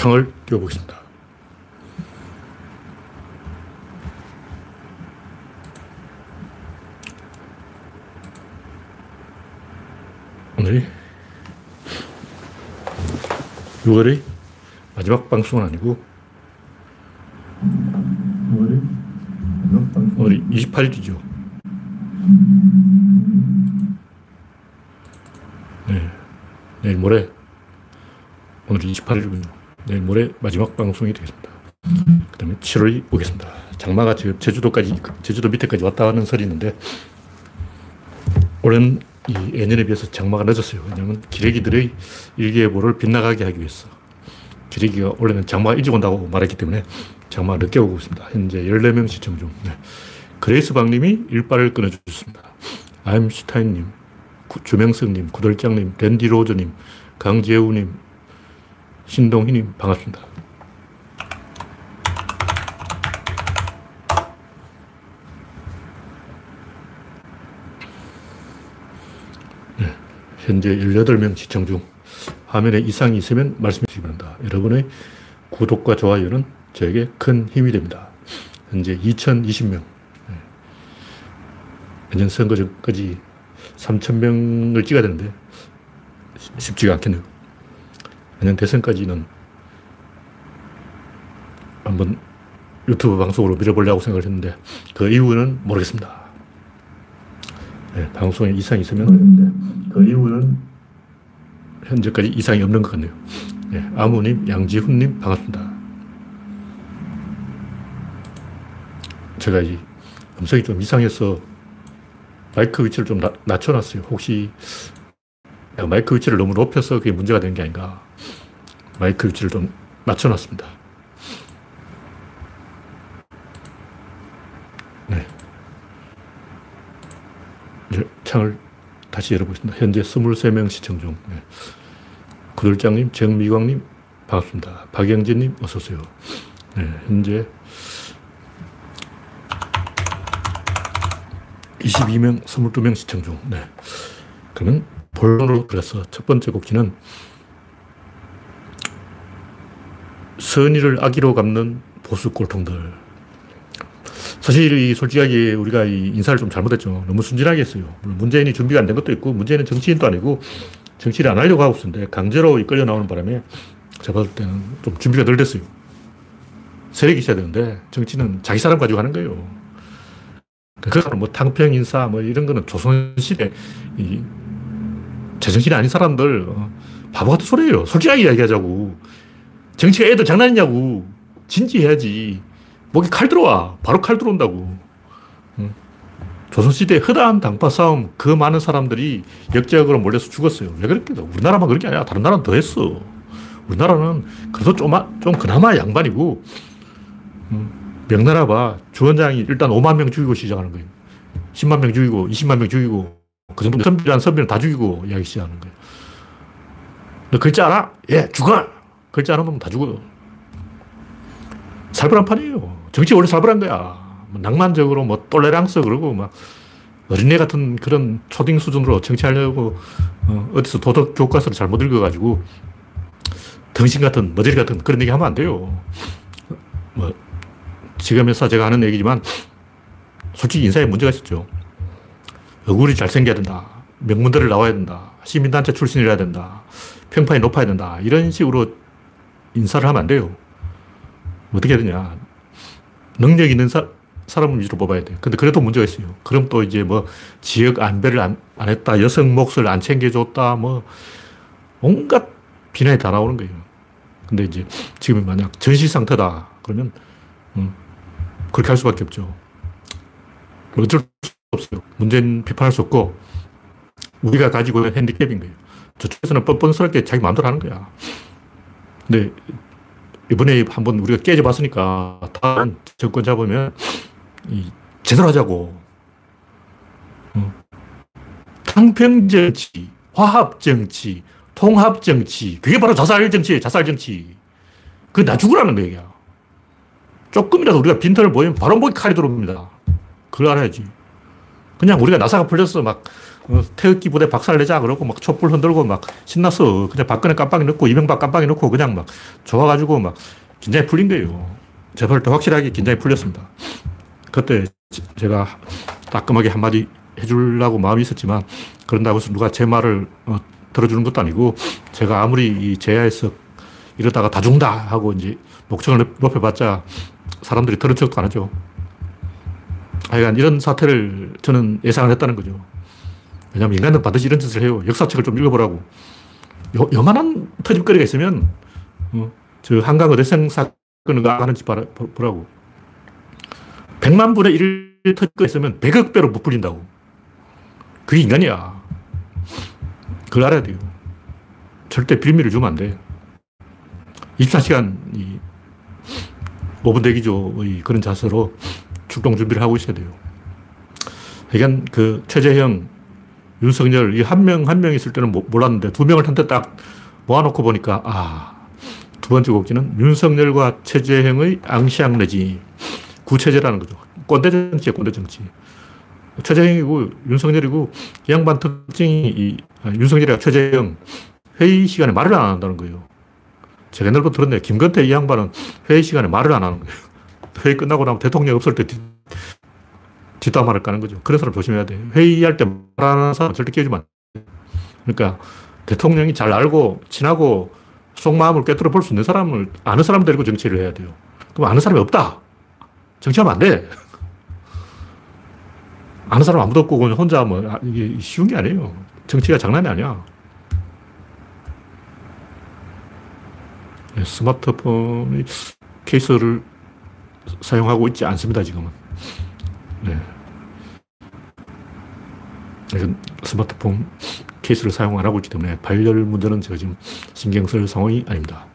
창을 띄워보겠습니다. 오늘이 6월의 마지막 방송은 아니고 6월의 마지막 방송 오늘이 28일이죠. 네. 내일 모레 오늘이 28일이군요. 내일 모레 마지막 방송이 되겠습니다. 그 다음에 7월이 오겠습니다. 장마가 지금 제주도까지, 제주도 밑에까지 왔다 가는 설이 있는데 올해는 이 예년에 비해서 장마가 늦었어요. 왜냐하면 기레기들의 일기예보를 빗나가게 하기 위해서. 기레기가 원래는 장마가 일찍 온다고 말했기 때문에 장마가 늦게 오고 있습니다. 현재 14명 시청 중. 네. 그레이스 박님이 일발을 끊어주셨습니다. 아임슈타인님, 주명성님, 구덜장님, 댄디로저님, 강재우님, 신동희님 반갑습니다. 현재 18명 시청 중 화면에 이상이 있으면 말씀해 주시기 바랍니다. 여러분의 구독과 좋아요는 저에게 큰 힘이 됩니다. 현재 2020명. 내년 선거 전까지 3,000명을 찍어야 되는데 쉽지가 않겠네요. 내년 대선까지는 한번 유튜브 방송으로 밀어보려고 생각을 했는데 그 이유는 모르겠습니다. 네, 방송에 이상이 있으면 모르겠는데 그 이유는 현재까지 이상이 없는 것 같네요. 네, 아무님, 양지훈님 반갑습니다. 제가 이 음성이 좀 이상해서 마이크 위치를 좀 나, 낮춰놨어요. 혹시 마이크 위치를 너무 높여서 그게 문제가 되는 게 아닌가. 마이크 위치를 좀 낮춰놨습니다. 네. 이제 창을 다시 열어보겠습니다. 현재 23명 시청 중. 네. 구들장님, 정미광님, 반갑습니다. 박영진님, 어서오세요. 네, 현재 22명, 22명 시청 중. 네. 그러면 본론으로 들어서 첫 번째 곡지는 선의를 악의로 갚는 보수 꼴통들. 사실 이 솔직하게 우리가 이 인사를 좀 잘못했죠. 너무 순진하게 했어요. 문재인이 준비가 안 된 것도 있고 문재인은 정치인도 아니고 정치를 안 하려고 하고 있었는데 강제로 이끌려 나오는 바람에 제가 봤을 때는 좀 준비가 덜 됐어요. 세력이 있어야 되는데 정치는 자기 사람 가지고 하는 거예요. 그거는 뭐 탕평 인사 뭐 이런 거는 조선시대 이 제정신이 아닌 사람들 어, 바보 같은 소리예요. 솔직하게 이야기하자고. 정치가 애들 장난이냐고. 진지해야지. 목에 칼 들어와. 바로 칼 들어온다고. 조선시대 허다한 당파 싸움 그 많은 사람들이 역적으로 몰려서 죽었어요. 왜 그랬겠어? 우리나라만 그런 게 아니야. 다른 나라는 더 했어. 우리나라는 그래도 좀, 좀 그나마 양반이고, 명나라 봐. 주원장이 일단 5만 명 죽이고 시작하는 거예요. 10만 명 죽이고, 20만 명 죽이고, 그 정도 선비란 선비는 다 죽이고 이야기 시작하는 거예요. 너 글자 알아? 예, 죽어! 글자 아는 놈다 죽어요. 살벌한 판이에요. 정치 원래 살벌한 거야. 뭐 낭만적으로 뭐 똘레랑스 그러고 막 어린애 같은 그런 초딩 수준으로 정치하려고 어, 디서 도덕 교과서를 잘못 읽어가지고 등신 같은 머저리 같은 그런 얘기 하면 안 돼요. 뭐 지금에서 제가 하는 얘기지만 솔직히 인사에 문제가 있었죠. 얼굴이 잘생겨야 된다. 명문대를 나와야 된다. 시민단체 출신이라야 된다. 평판이 높아야 된다. 이런 식으로 인사를 하면 안 돼요. 어떻게 해야 되냐. 능력 있는 사, 사람 위주로 뽑아야 돼. 근데 그래도 문제가 있어요. 그럼 또 이제 뭐 지역 안배를 안, 안 했다. 여성 몫을 안 챙겨줬다. 뭐 온갖 비난이 다 나오는 거예요. 근데 이제 지금 만약 전시 상태다. 그러면 음, 그렇게 할 수밖에 없죠. 어쩔 수 없어요. 문제는 비판할 수 없고 우리가 가지고 있는 핸디캡인 거예요. 저쪽에서는 뻔뻔스럽게 자기 마음대로 하는 거야. 근데 이번에 한번 우리가 깨져봤으니까 다음 정권 잡으면 이 제대로 하자고. 어. 탕평정치, 화합정치, 통합정치. 그게 바로 자살정치예요, 자살정치. 그게 나 죽으라는 거야. 조금이라도 우리가 빈털을 보이면 바로 목에 칼이 들어옵니다. 그걸 알아야지. 그냥 우리가 나사가 풀렸어. 막 어, 태극기 부대 박살내자 그러고 막 촛불 흔들고 막 신났어. 그냥 박근혜 깜빡이 넣고 이명박 깜빡이 넣고 그냥 막 좋아가지고 막 긴장이 풀린 거예요. 제발 더 확실하게 긴장이 풀렸습니다. 그때 제가 따끔하게 한마디 해주려고 마음이 있었지만 그런다고 해서 누가 제 말을 어, 들어주는 것도 아니고 제가 아무리 이 제야에서 이러다가 다 죽는다 하고 이제 목청을 높여봤자 사람들이 들은 척도 안 하죠. 하여간 이런 사태를 저는 예상을 했다는 거죠. 왜냐하면 인간은 반드시 이런 짓을 해요. 역사책을 좀 읽어보라고. 요, 요만한 터집거리가 있으면, 어, 저 한강 어대생 사건을 하는지 보라고. 100만 분의 1 터집거리 있으면 100억 배로 못 불린다고. 그게 인간이야. 그걸 알아야 돼요. 절대 빌미를 주면 안 돼. 24시간 이 5분 대기조의 그런 자세로 출동 준비를 하고 있어야 돼요. 그러니까 그 최재형, 윤석열 이 한 명 한 명 있을 때는 몰랐는데 두 명을 한테 딱 모아놓고 보니까 아, 두 번째 곡지는 윤석열과 최재형의 앙시앙 내지 구체제라는 거죠. 꼰대 정치야, 꼰대 정치. 최재형이고 윤석열이고 이 양반 특징이 이, 아, 윤석열이가 최재형 회의 시간에 말을 안 한다는 거예요. 제가 옛날부터 들었는데 김건태 이 양반은 회의 시간에 말을 안 하는 거예요. 회의 끝나고 나면 대통령 없을 때 뒷, 뒷담화를 까는 거죠. 그런 사람 조심해야 돼. 회의할 때 말하는 사람 절대 끼우지만 그러니까 대통령이 잘 알고 친하고 속마음을 꿰뚫어 볼 수 있는 사람을 아는 사람 데리고 정치를 해야 돼요. 그럼 아는 사람이 없다. 정치하면 안 돼. 아는 사람 아무도 없고 그냥 혼자 뭐 아, 이게 쉬운 게 아니에요. 정치가 장난이 아니야. 네, 스마트폰이 케이스를 사용하고 있지 않습니다, 지금은. 네. 스마트폰 케이스를 사용 안 하고 있기 때문에 발열 문제는 제가 지금 신경 쓸 상황이 아닙니다.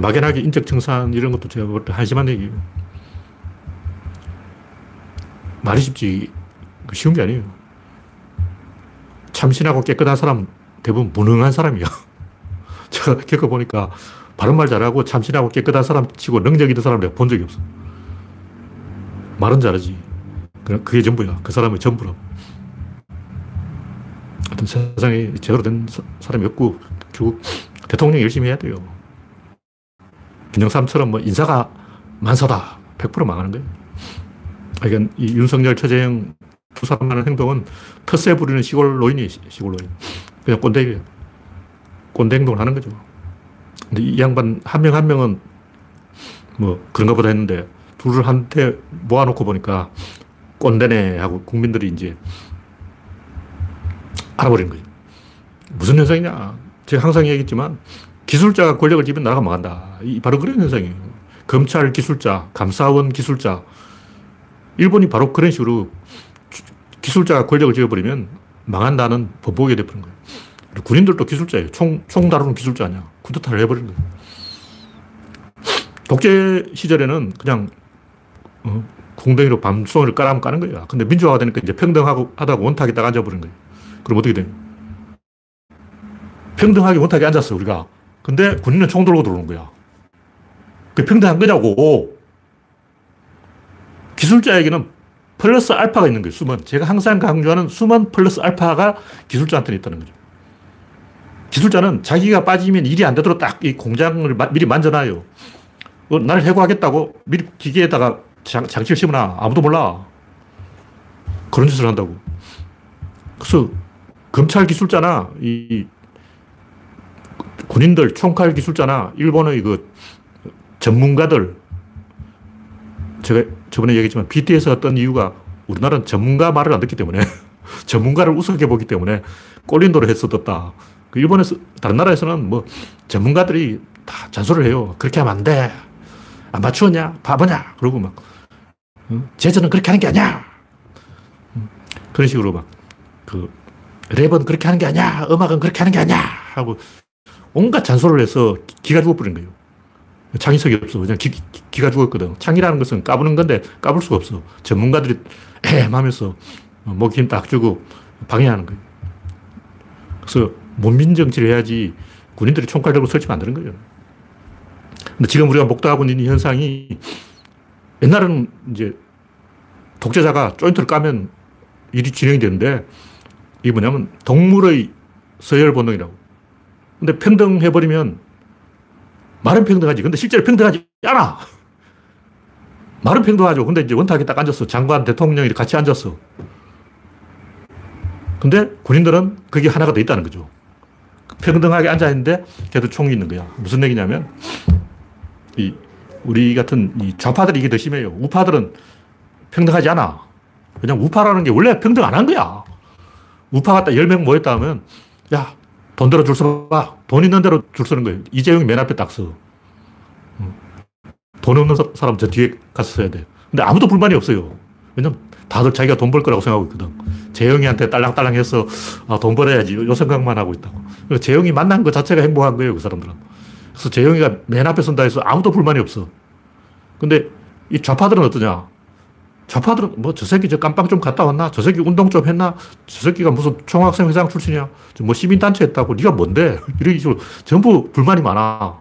막연하게 인적 청산 이런 것도 제가 볼 때 한심한 얘기예요. 말이 쉽지 쉬운 게 아니에요. 참신하고 깨끗한 사람 대부분 무능한 사람이야. 제가 겪어보니까 바른말 잘하고 참신하고 깨끗한 사람 치고 능력 있는 사람 내가 본 적이 없어. 말은 잘하지. 그게 전부야. 그 사람이 전부라. 하여튼 세상에 제대로 된 사람이 없고, 결국 대통령 열심히 해야 돼요. 김영삼처럼 뭐 인사가 만사다. 100% 망하는 거예요. 그러니까 이 윤석열, 최재형 두 사람 하는 행동은 텃세 부리는 시골 노인이 시골 노인. 그냥 꼰대예요. 꼰대 행동을 하는 거죠. 근데 이 양반 한명한 명은 뭐 그런가 보다 했는데 둘을 한테 모아놓고 보니까 꼰대네 하고 국민들이 이제 알아버린 거죠. 무슨 현상이냐. 제가 항상 얘기했지만 기술자가 권력을 쥐면 나라가 망한다. 이 바로 그런 현상이에요. 검찰 기술자, 감사원 기술자. 일본이 바로 그런 식으로 기술자가 권력을 쥐어버리면 망한다는 법보게 돼버린 거예요. 군인들도 기술자예요. 총, 총 다루는 기술자 아니야. 쿠데타를 해버린 거예요. 독재 시절에는 그냥 어, 궁뎅이로 밤송이를 깔아면 까는 거야. 근데 민주화가 되니까 이제 평등하고 하다고 원탁에 딱 앉아버린 거예요. 그럼 어떻게 돼요? 평등하게 원탁에 앉았어, 우리가. 근데 군인은 총 들고 들어오는 거야. 그 평등한 거냐고. 기술자에게는 플러스 알파가 있는 거예요, 수만. 제가 항상 강조하는 수만 플러스 알파가 기술자한테는 있다는 거죠. 기술자는 자기가 빠지면 일이 안 되도록 딱 이 공장을 미리 만져놔요. 어, 나를 해고하겠다고 미리 기계에다가 장, 장치를 심어놔. 아무도 몰라. 그런 짓을 한다고. 그래서 검찰 기술자나 이 군인들, 총칼 기술자나 일본의 그 전문가들 제가 저번에 얘기했지만 BTS 어떤 이유가 우리나라는 전문가 말을 안 듣기 때문에 전문가를 우습게 보기 때문에 꼴린 도를 했었다. 그 일본에서, 다른 나라에서는 뭐 전문가들이 다 잔소리를 해요. 그렇게 하면 안 돼. 안 맞추었냐? 바보냐? 그러고 막, 제저는 그렇게 하는 게 아니야. 그런 식으로 막, 그, 랩은 그렇게 하는 게 아니야. 음악은 그렇게 하는 게 아니야. 하고 온갖 잔소리를 해서 기가 죽어버린 거예요. 창의성이 없어. 그냥 기, 가 죽었거든. 창의라는 것은 까부는 건데 까불 수가 없어. 전문가들이 엠 하면서 목에 힘딱 주고 방해하는 거예요. 그래서 문민 정치를 해야지 군인들이 총칼 들고 설치면 안 되는 거예요. 근데 지금 우리가 목도하고 있는 현상이 옛날에는 이제 독재자가 조인트를 까면 일이 진행이 되는데 이게 뭐냐면 동물의 서열 본능이라고. 근데 평등해버리면 말은 평등하지. 근데 실제로 평등하지 않아. 말은 평등하죠. 근데 이제 원탁에 딱 앉았어. 장관, 대통령이 같이 앉았어. 근데 군인들은 그게 하나가 더 있다는 거죠. 평등하게 앉아있는데 걔도 총이 있는 거야. 무슨 얘기냐면, 이, 우리 같은 이 좌파들이 이게 더 심해요. 우파들은 평등하지 않아. 그냥 우파라는 게 원래 평등 안 한 거야. 우파가 딱 10명 모였다 하면, 야, 돈 들어 줄 서봐. 돈 있는 대로 줄 서는 거예요. 이재용이 맨 앞에 딱 서. 돈 없는 사람 저 뒤에 가서 써야 돼. 근데 아무도 불만이 없어요. 왜냐면 다들 자기가 돈 벌 거라고 생각하고 있거든. 재영이한테 딸랑딸랑 해서 아, 돈 벌어야지. 요 생각만 하고 있다고. 재영이 만난 것 자체가 행복한 거예요. 그 사람들은. 그래서 재영이가 맨 앞에 선다 해서 아무도 불만이 없어. 근데 이 좌파들은 어떠냐? 좌파들은 뭐 저 새끼 저 깜빵 좀 갔다 왔나? 저 새끼 운동 좀 했나? 저 새끼가 무슨 총학생 회장 출신이야? 뭐 시민단체 했다고? 네가 뭔데? 이런 식으로 전부 불만이 많아.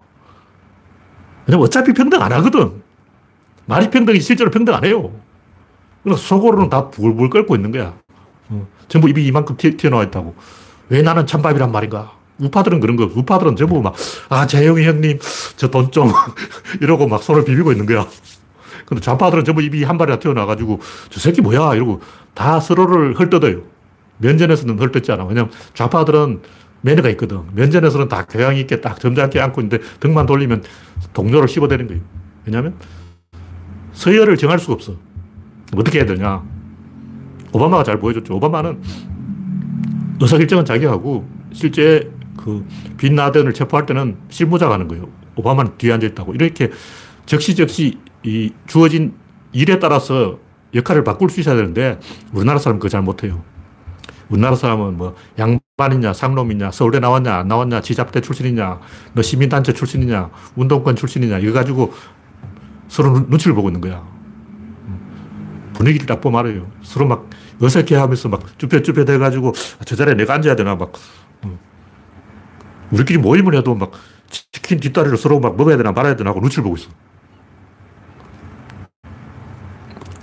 왜냐면 어차피 평등 안 하거든. 말이 평등이 실제로 평등 안 해요. 그래서 속으로는 다 불불 끓고 있는 거야. 어. 전부 입이 이만큼 튀어나와 있다고. 왜 나는 찬밥이란 말인가? 우파들은 그런 거. 우파들은 전부 막, 아, 재영이 형님, 저 돈 좀, 이러고 막 손을 비비고 있는 거야. 근데 좌파들은 전부 입이 한 발이 다 튀어나와가지고, 저 새끼 뭐야? 이러고 다 서로를 헐뜯어요. 면전에서는 헐뜯지 않아. 왜냐면 좌파들은 매너가 있거든. 면전에서는 다 교양 있게 딱 점잖게 안고 있는데 등만 돌리면 동료를 씹어대는 거예요. 왜냐하면 서열을 정할 수가 없어. 어떻게 해야 되냐. 오바마가 잘 보여줬죠. 오바마는 의사결정은 자기가 하고 실제 그 빈라덴을 체포할 때는 실무자가 하는 거예요. 오바마는 뒤에 앉아있다고. 이렇게 적시적시 이 주어진 일에 따라서 역할을 바꿀 수 있어야 되는데 우리나라 사람은 그거 잘 못해요. 우리나라 사람은 뭐 양반이냐, 상놈이냐, 서울대 나왔냐, 안 나왔냐, 지잡대 출신이냐, 너 시민단체 출신이냐, 운동권 출신이냐, 이거 가지고 서로 눈치를 보고 있는 거야. 분위기를 나빠 말해요. 서로 막 어색해 하면서 막 쭈뼛쭈뼛 해가지고 아, 저 자리에 내가 앉아야 되나 막. 우리끼리 모임을 해도 막 치킨 뒷다리를 서로 막 먹어야 되나 말아야 되나 하고 눈치를 보고 있어.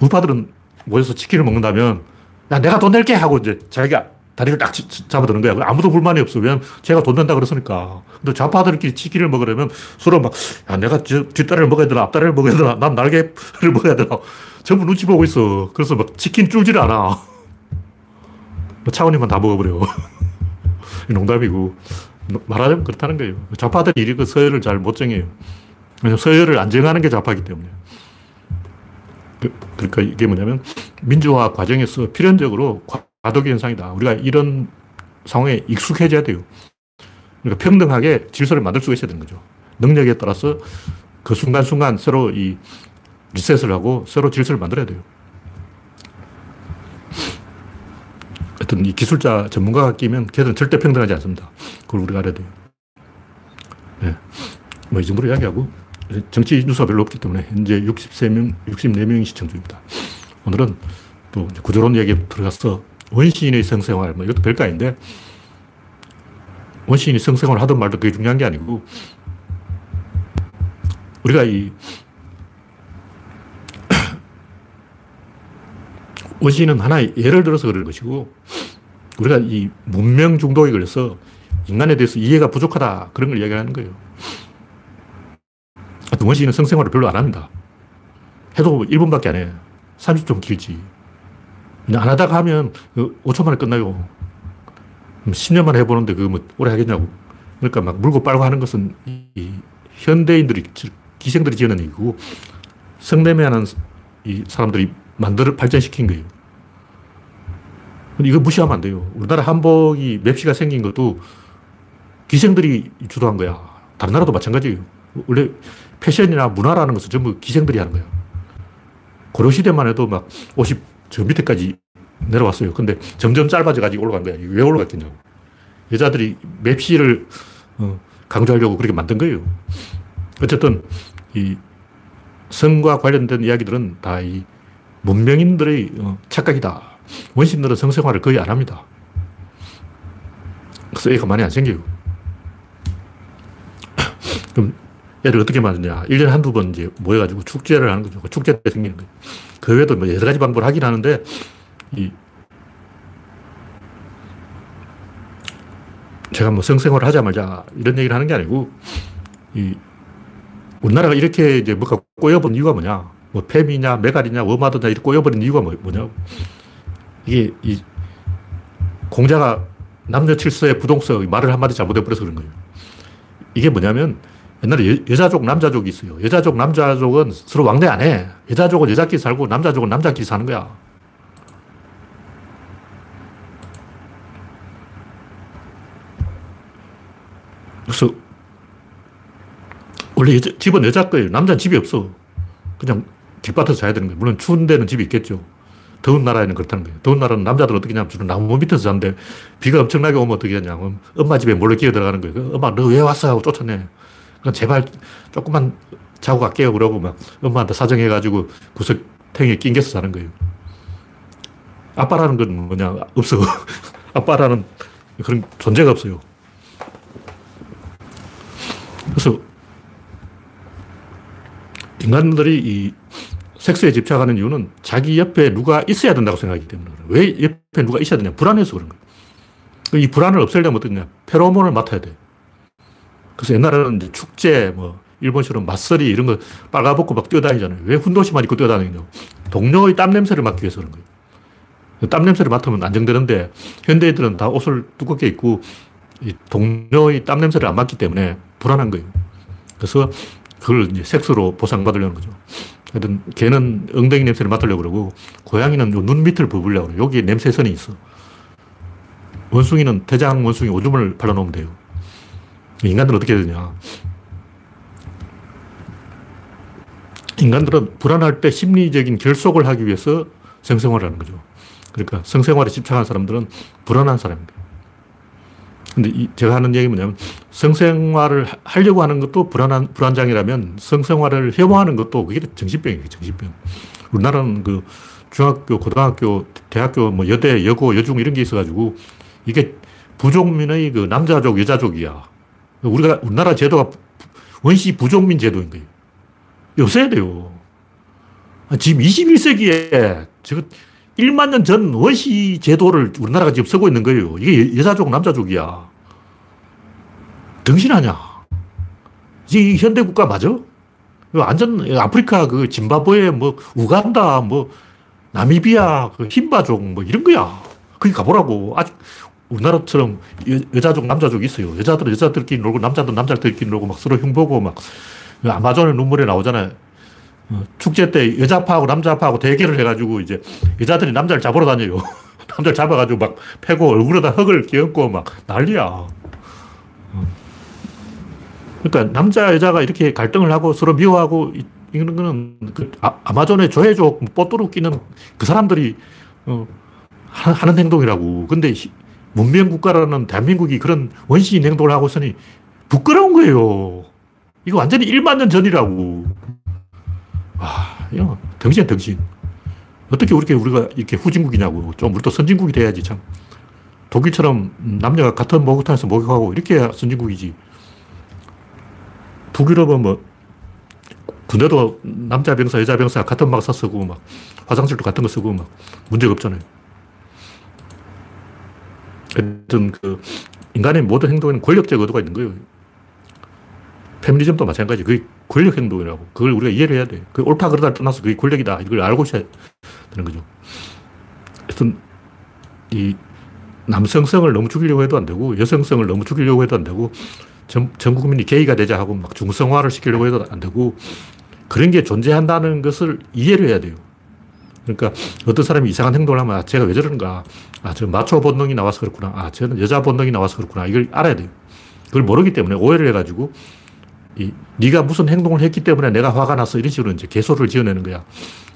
우파들은 모여서 치킨을 먹는다면 야, 내가 돈 낼게 하고 이제 자기가 다리를 딱 잡아드는 거야. 아무도 불만이 없어. 왜냐면 제가 돈 낸다 그랬으니까. 근데 좌파들끼리 치킨을 먹으려면 서로 막, 야, 내가 저 뒷다리를 먹어야 되나, 앞다리를 먹어야 되나, 난 날개를 먹어야 되나. 전부 눈치 보고 있어. 그래서 막 치킨 줄지를 않아. 뭐 차원이만 다 먹어버려. 농담이고. 말하자면 그렇다는 거예요. 좌파들이 이리 그 서열을 잘 못 정해요. 왜냐면 서열을 안 정하는 게 좌파이기 때문에. 그, 그러니까 이게 뭐냐면 민주화 과정에서 필연적으로 과도기 현상이다. 우리가 이런 상황에 익숙해져야 돼요. 그러니까 평등하게 질서를 만들 수가 있어야 되는 거죠. 능력에 따라서 그 순간순간 서로 이 리셋을 하고 서로 질서를 만들어야 돼요. 하여튼 이 기술자 전문가가 끼면 걔들은 절대 평등하지 않습니다. 그걸 우리가 알아야 돼요. 네. 뭐 이 정도로 이야기하고 정치 뉴스가 별로 없기 때문에 현재 63명, 64명이 시청 중입니다. 오늘은 또 구조론 얘기 들어가서 원시인의 성생활, 뭐 이것도 별거 아닌데 원시인이 성생활 하든 말든 그게 중요한 게 아니고 우리가 이 원시인은 하나의 예를 들어서 그러는 것이고 우리가 이 문명 중독에 걸려서 인간에 대해서 이해가 부족하다 그런 걸 이야기하는 거예요. 씨는 성생활을 별로 안 합니다. 해도 1분밖에 안 해. 30초 길지. 안 하다가 하면 5초 그 만에 끝나요. 10년만 해보는데 그거 뭐 오래 하겠냐고. 그러니까 막 물고 빨고 하는 것은 이 현대인들이, 기생들이 지어낸 얘기고 성매매하는 이 사람들이 만들어 발전시킨 거예요. 근데 이거 무시하면 안 돼요. 우리나라 한복이 맵시가 생긴 것도 기생들이 주도한 거야. 다른 나라도 마찬가지예요. 원래 패션이나 문화라는 것은 전부 기생들이 하는 거예요. 고려시대만 해도 막 옷이 저 밑에까지 내려왔어요. 근데 점점 짧아져가지고 올라간 거야. 왜 올라갔겠냐고. 여자들이 맵시를 어, 강조하려고 그렇게 만든 거예요. 어쨌든 이 성과 관련된 이야기들은 다 이 문명인들의 어, 착각이다. 원신들은 성생활을 거의 안 합니다. 그래서 애가 많이 안 생겨요. 그럼 얘를 어떻게 맞느냐. 1년에 한두 번 이제 모여가지고 축제를 하는 거죠. 축제 때 생기는 거예요. 그 외에도 뭐 여러 가지 방법을 하긴 하는데, 이, 제가 뭐 성생활을 하자마자 이런 얘기를 하는 게 아니고, 이, 우리나라가 이렇게 이제 뭔가 꼬여본 이유가 뭐냐. 뭐 페미냐, 메갈이냐, 워마드냐 이렇게 꼬여버린 이유가 뭐, 뭐냐. 이게 이 공자가 남녀 칠서의 부동성 말을 한마디 잘못해버려서 그런 거예요. 이게 뭐냐면 옛날에 여, 자족 남자족이 있어요. 여자족, 남자족은 서로 왕래 안 해. 여자족은 여자끼리 살고 남자족은 남자끼리 사는 거야. 그래서 원래 여자, 집은 여자 거예요. 남자는 집이 없어. 그냥 길밭에서 자야 되는 거예요. 물론 추운 데는 집이 있겠죠. 더운 나라에는 그렇다는 거예요. 더운 나라는 남자들 어떻게 하냐면 주로 나무 밑에서 자는데 비가 엄청나게 오면 어떻게 하냐면 엄마 집에 몰래 끼어 들어가는 거예요. 그 엄마 너 왜 왔어? 하고 쫓아내. 그럼 제발 조금만 자고 갈게요. 그러고 막 엄마한테 사정해가지고 구석탱이에 낑겨서 자는 거예요. 아빠라는 건 뭐냐? 없어. 아빠라는 그런 존재가 없어요. 그래서 인간들이 이 섹스에 집착하는 이유는 자기 옆에 누가 있어야 된다고 생각하기 때문에 왜 옆에 누가 있어야 되냐? 불안해서 그런 거예요. 이 불안을 없애려면 어떻냐? 페로몬을 맡아야 돼. 그래서 옛날에는 이제 축제, 뭐, 일본식으로 맞서리 이런 거 빨가벗고 막 뛰어다니잖아요. 왜 훈도시만 입고 뛰어다니냐고. 동료의 땀 냄새를 맡기 위해서 그런 거예요. 땀 냄새를 맡으면 안정되는데 현대인들은 다 옷을 두껍게 입고 동료의 땀 냄새를 안 맡기 때문에 불안한 거예요. 그래서 그걸 이제 섹스로 보상받으려는 거죠. 하여튼 개는 엉덩이 냄새를 맡으려고 그러고 고양이는 눈 밑을 부으려고 그래요. 여기에 냄새선이 있어. 원숭이는 대장 원숭이 오줌을 발라놓으면 돼요. 인간들은 어떻게 되냐. 인간들은 불안할 때 심리적인 결속을 하기 위해서 성생활을 하는 거죠. 그러니까 성생활에 집착한 사람들은 불안한 사람입니다. 근데 이 제가 하는 얘기 뭐냐면 성생활을 하려고 하는 것도 불안한, 불안장이라면 성생활을 혐오하는 것도 그게 정신병이에요, 정신병. 우리나라는 그 중학교, 고등학교, 대학교, 뭐 여대, 여고, 여중 이런 게 있어가지고 이게 부족민의 그 남자족, 여자족이야. 우리가, 우리나라 제도가 원시 부족민 제도인 거예요. 없애야 돼요. 지금 21세기에 저 1만 년 전 원시 제도를 우리나라가 지금 쓰고 있는 거예요. 이게 여자족, 남자족이야. 등신하냐? 이 현대 국가 맞아? 완전 아프리카 그 짐바브웨 뭐 우간다 뭐 나미비아 그 흰바족 뭐 이런 거야. 거기 가보라고. 아직 우리나라처럼 여, 자족 남자족 있어요. 여자들은 여자들끼리 놀고 남자들은 남자들끼리 놀고 막 서로 흉보고 막 아마존의 눈물에 나오잖아요. 어, 축제 때 여자파하고 남자파하고 대결을 해가지고 이제 여자들이 남자를 잡으러 다녀요. 남자를 잡아가지고 막 패고 얼굴에다 흙을 끼얹고 막 난리야. 어. 그러니까 남자, 여자가 이렇게 갈등을 하고 서로 미워하고 이런 거는 그 아, 마존의 조회족 뽀뚜루 끼는 그 사람들이 어, 하는 행동이라고. 근데 문명 국가라는 대한민국이 그런 원시인 행동을 하고 있으니 부끄러운 거예요. 이거 완전히 1만 년 전이라고. 와, 이거 덩신이야, 덩신. 어떻게 우리가 이렇게 후진국이냐고. 좀 우리도 선진국이 돼야지, 참. 독일처럼 남녀가 같은 목욕탕에서 목욕하고 이렇게 선진국이지. 독일은 뭐, 군대도 남자 병사, 여자 병사 같은 막사 쓰고, 막, 화장실도 같은 거 쓰고, 막, 문제가 없잖아요. 하여튼, 그, 인간의 모든 행동에는 권력적 의도가 있는 거예요. 페미니즘도 마찬가지. 그게 권력 행동이라고. 그걸 우리가 이해를 해야 돼. 그 옳다 그러다 떠나서 그게 권력이다. 이걸 알고 있어야 되는 거죠. 하여튼, 이 남성성을 너무 죽이려고 해도 안 되고, 여성성을 너무 죽이려고 해도 안 되고, 전, 전 국민이 게이가 되자 하고 막 중성화를 시키려고 해도 안 되고, 그런 게 존재한다는 것을 이해를 해야 돼요. 그러니까 어떤 사람이 이상한 행동을 하면 아, 제가 왜 저러는가. 아, 저 마초 본능이 나와서 그렇구나. 아, 저는 여자 본능이 나와서 그렇구나. 이걸 알아야 돼요. 그걸 모르기 때문에 오해를 해가지고 이, 네가 무슨 행동을 했기 때문에 내가 화가 나서 이런 식으로 이제 개소를 지어내는 거야.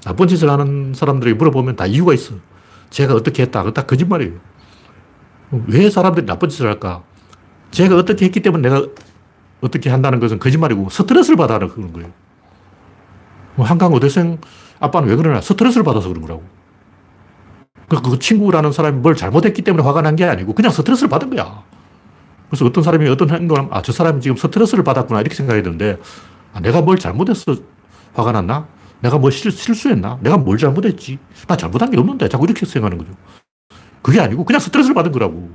나쁜 짓을 하는 사람들에게 물어보면 다 이유가 있어. 제가 어떻게 했다. 그거 다 거짓말이에요. 왜 사람들이 나쁜 짓을 할까? 제가 어떻게 했기 때문에 내가 어떻게 한다는 것은 거짓말이고 스트레스를 받아 그런 거예요. 뭐 한강 어대생 아빠는 왜 그러나? 스트레스를 받아서 그런 거라고. 그, 그 친구라는 사람이 뭘 잘못했기 때문에 화가 난 게 아니고 그냥 스트레스를 받은 거야. 그래서 어떤 사람이 어떤 행동을 하면 아, 저 사람이 지금 스트레스를 받았구나 이렇게 생각이 드는데 아, 내가 뭘 잘못해서 화가 났나? 내가 뭐 실, 실수했나? 내가 뭘 잘못했지? 나 잘못한 게 없는데 자꾸 이렇게 생각하는 거죠. 그게 아니고 그냥 스트레스를 받은 거라고.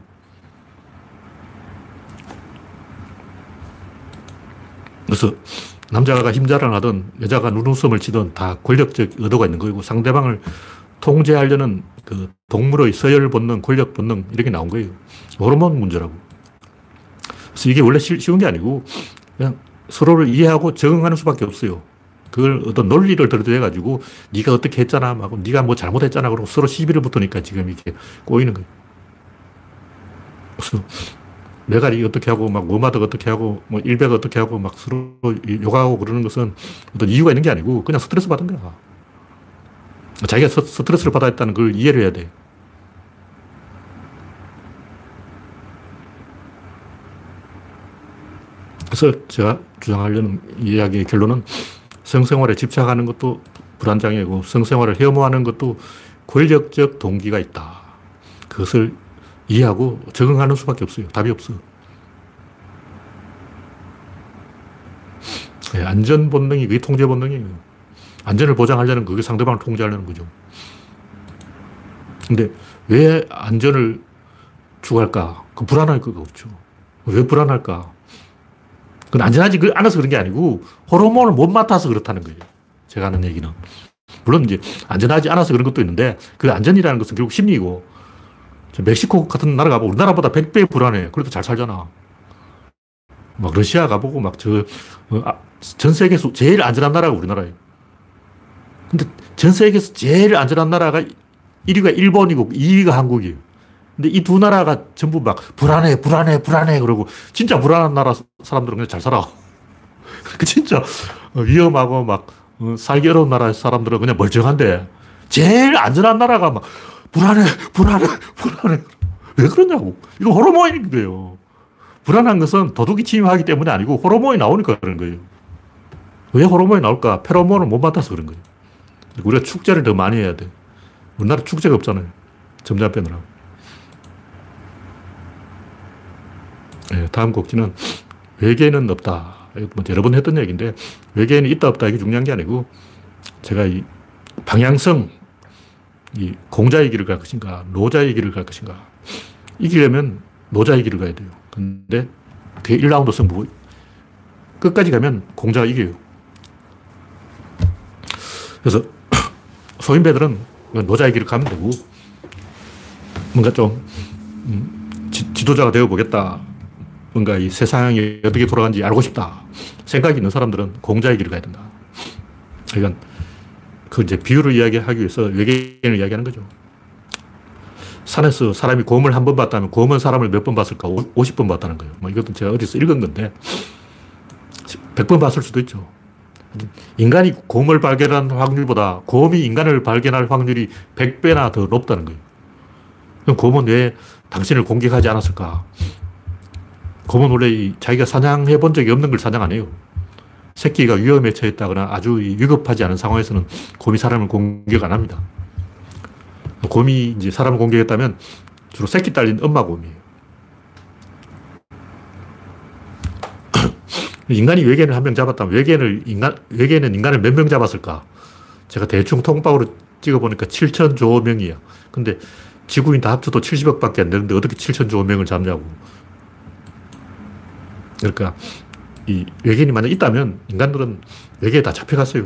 그래서 남자가 힘자랑하든 여자가 눈웃음을 치든 다 권력적 의도가 있는 거고 상대방을 통제하려는 그 동물의 서열 본능, 권력 본능 이렇게 나온 거예요. 호르몬 문제라고. 그래서 이게 원래 쉬운 게 아니고 그냥 서로를 이해하고 적응하는 수밖에 없어요. 그걸 어떤 논리를 들어대 가지고 네가 어떻게 했잖아, 막 네가 뭐 잘못했잖아, 그러고 서로 시비를 붙으니까 지금 이게 꼬이는 거예요. 그래서 메갈이 어떻게 하고 막 워마드 어떻게 하고 뭐 일베 어떻게 하고 막 서로 욕하고 그러는 것은 어떤 이유가 있는 게 아니고 그냥 스트레스 받은 거야. 자기가 스트레스를 받아 했다는 걸 이해를 해야 돼. 그래서 제가 주장하려는 이야기의 결론은 성생활에 집착하는 것도 불안장애고 성생활을 혐오하는 것도 권력적 동기가 있다. 그것을 이해하고 적응하는 수밖에 없어요. 답이 없어. 네, 안전 본능이 그게 통제 본능이에요. 안전을 보장하려는 그게 상대방을 통제하려는 거죠. 근데 왜 안전을 추구할까? 그 불안할 거가 없죠. 왜 불안할까? 그건 안전하지 않아서 그런 게 아니고 호르몬을 못 맡아서 그렇다는 거예요. 제가 하는 얘기는. 물론 이제 안전하지 않아서 그런 것도 있는데 그 안전이라는 것은 결국 심리고 멕시코 같은 나라 가보고 우리나라보다 100배 불안해. 그래도 잘 살잖아. 막 러시아 가보고 막 저, 어, 아, 전 세계에서 제일 안전한 나라가 우리나라예요. 근데 전 세계에서 제일 안전한 나라가 1위가 일본이고 2위가 한국이에요. 근데 이 두 나라가 전부 막 불안해, 불안해, 불안해 그러고 진짜 불안한 나라 사람들은 그냥 잘 살아. 그 진짜 위험하고 막 어, 살기 어려운 나라 사람들은 그냥 멀쩡한데 제일 안전한 나라가 막 불안해, 불안해, 불안해. 왜 그러냐고. 이거 호르몬인 거예요. 불안한 것은 도둑이 침입하기 때문에 아니고 호르몬이 나오니까 그런 거예요. 왜 호르몬이 나올까? 페로몬을 못 맡아서 그런 거예요. 우리가 축제를 더 많이 해야 돼. 우리나라 축제가 없잖아요. 점점 빼느라고. 네, 다음 곡지는 외계는 없다. 뭐 여러 번 했던 얘기인데 외계인이 있다 없다 이게 중요한 게 아니고 제가 이 방향성 이 공자의 길을 갈 것인가, 노자의 길을 갈 것인가. 이기려면 노자의 길을 가야 돼요. 근데 그게 1라운드 승부. 끝까지 가면 공자가 이겨요. 그래서 소인배들은 노자의 길을 가면 되고, 뭔가 좀, 음, 지, 도자가 되어 보겠다. 뭔가 이 세상이 어떻게 돌아가는지 알고 싶다. 생각이 있는 사람들은 공자의 길을 가야 된다. 그러니까 그 이제 비유를 이야기하기 위해서 외계인을 이야기하는 거죠. 산에서 사람이 곰을 한 번 봤다면 곰은 사람을 몇 번 봤을까? 50번 봤다는 거예요. 뭐 이것도 제가 어디서 읽은 건데 100번 봤을 수도 있죠. 인간이 곰을 발견한 확률보다 곰이 인간을 발견할 확률이 100배나 더 높다는 거예요. 그럼 곰은 왜 당신을 공격하지 않았을까? 곰은 원래 자기가 사냥해 본 적이 없는 걸 사냥 안 해요. 새끼가 위험에 처했다거나 아주 위급하지 않은 상황에서는 곰이 사람을 공격 안 합니다. 곰이 이제 사람을 공격했다면 주로 새끼 딸린 엄마 곰이에요. 인간이 외계인을 한 명 잡았다면 외계인을 인간, 외계인은 인간을 몇 명 잡았을까? 제가 대충 통박으로 찍어 보니까 7천조 명이야. 근데 지구인 다 합쳐도 70억 밖에 안 되는데 어떻게 7천조 명을 잡냐고. 그러니까 이 외계인이 만약 있다면 인간들은 외계에 다 잡혀갔어요.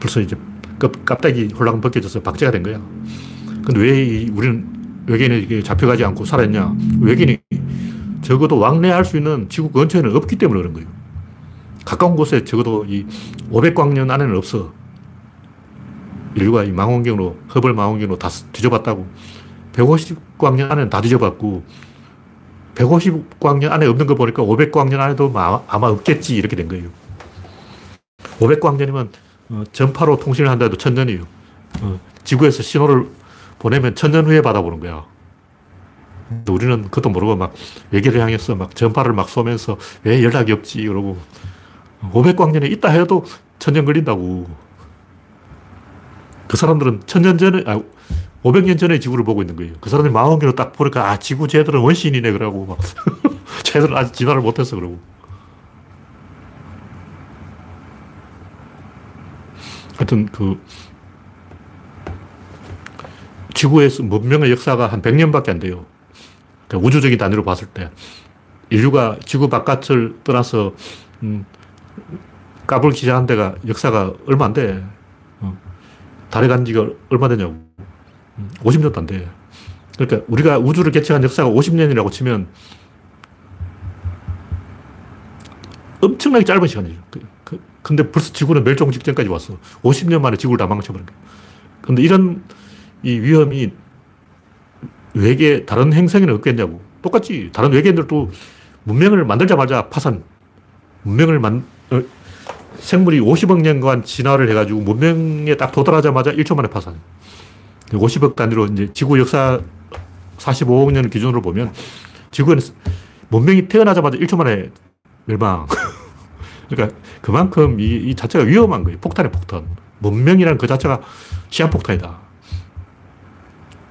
벌써 이제 껍데기 홀랑 벗겨져서 박제가 된 거야. 근데 왜 우리는 외계인이 잡혀가지 않고 살았냐? 외계인이 적어도 왕래할 수 있는 지구 근처에는 없기 때문에 그런 거예요. 가까운 곳에 적어도 이 500광년 안에는 없어. 인류가 이 망원경으로, 허벌 망원경으로 다 뒤져봤다고. 150광년 안에는 다 뒤져봤고, 150광년 안에 없는 거 보니까 500광년 안에도 아마 없겠지 이렇게 된 거예요. 500광년이면 어, 전파로 통신을 한다 해도 천년이에요. 어, 지구에서 신호를 보내면 천년 후에 받아보는 거야. 우리는 그것도 모르고 막 외계를 향해서 막 전파를 막 쏘면서 왜 연락이 없지 그러고 500광년에 있다 해도 천년 걸린다고. 그 사람들은 천년 전에, 아, 500년 전에 지구를 보고 있는 거예요. 그 사람들이 망원경으로 딱 보니까, 아, 지구 쟤들은 원시인이네, 그러고, 막. 쟤들은 아직 진화를 못했어, 그러고. 하여튼, 그, 지구에서 문명의 역사가 한 100년밖에 안 돼요. 그러니까 우주적인 단위로 봤을 때. 인류가 지구 바깥을 떠나서, 음, 까불 기자한 데가 역사가 얼마 안 돼. 어. 달에 간 지가 얼마 되냐고. 50년도 음, 안 돼. 그러니까 우리가 우주를 개척한 역사가 50년이라고 치면 엄청나게 짧은 시간이죠. 그, 그, 근데 벌써 지구는 멸종 직전까지 왔어. 50년 만에 지구를 다 망쳐버린 거예요. 근데 이런 이 위험이 외계 다른 행성에는 없겠냐고. 똑같지. 다른 외계인들도 문명을 만들자마자 파산. 문명을 만, 어, 생물이 50억 년간 진화를 해가지고 문명에 딱 도달하자마자 1초 만에 파산. 50억 단위로 이제 지구 역사 45억 년 기준으로 보면 지구는 문명이 태어나자마자 1초 만에 멸망. 그러니까 그만큼 이, 이 자체가 위험한 거예요. 폭탄의 폭탄. 문명이라는 그 자체가 시한폭탄이다.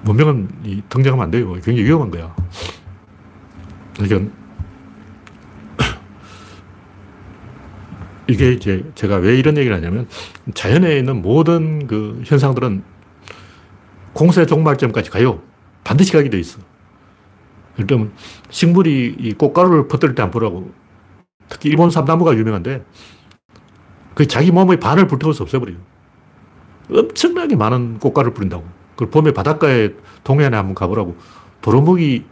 문명은 이 등장하면 안 돼요. 굉장히 위험한 거야. 그러니까 이게 이제 제가 왜 이런 얘기를 하냐면 자연에 있는 모든 그 현상들은 공세 종말점까지 가요. 반드시 가게 돼 있어. 그러면 식물이 이 꽃가루를 퍼뜨릴 때 안 보라고. 특히 일본 삼나무가 유명한데 그 자기 몸의 반을 불태워서 없애버려요. 엄청나게 많은 꽃가루를 뿌린다고. 그 봄에 바닷가에 동해안에 한번 가보라고. 도루묵이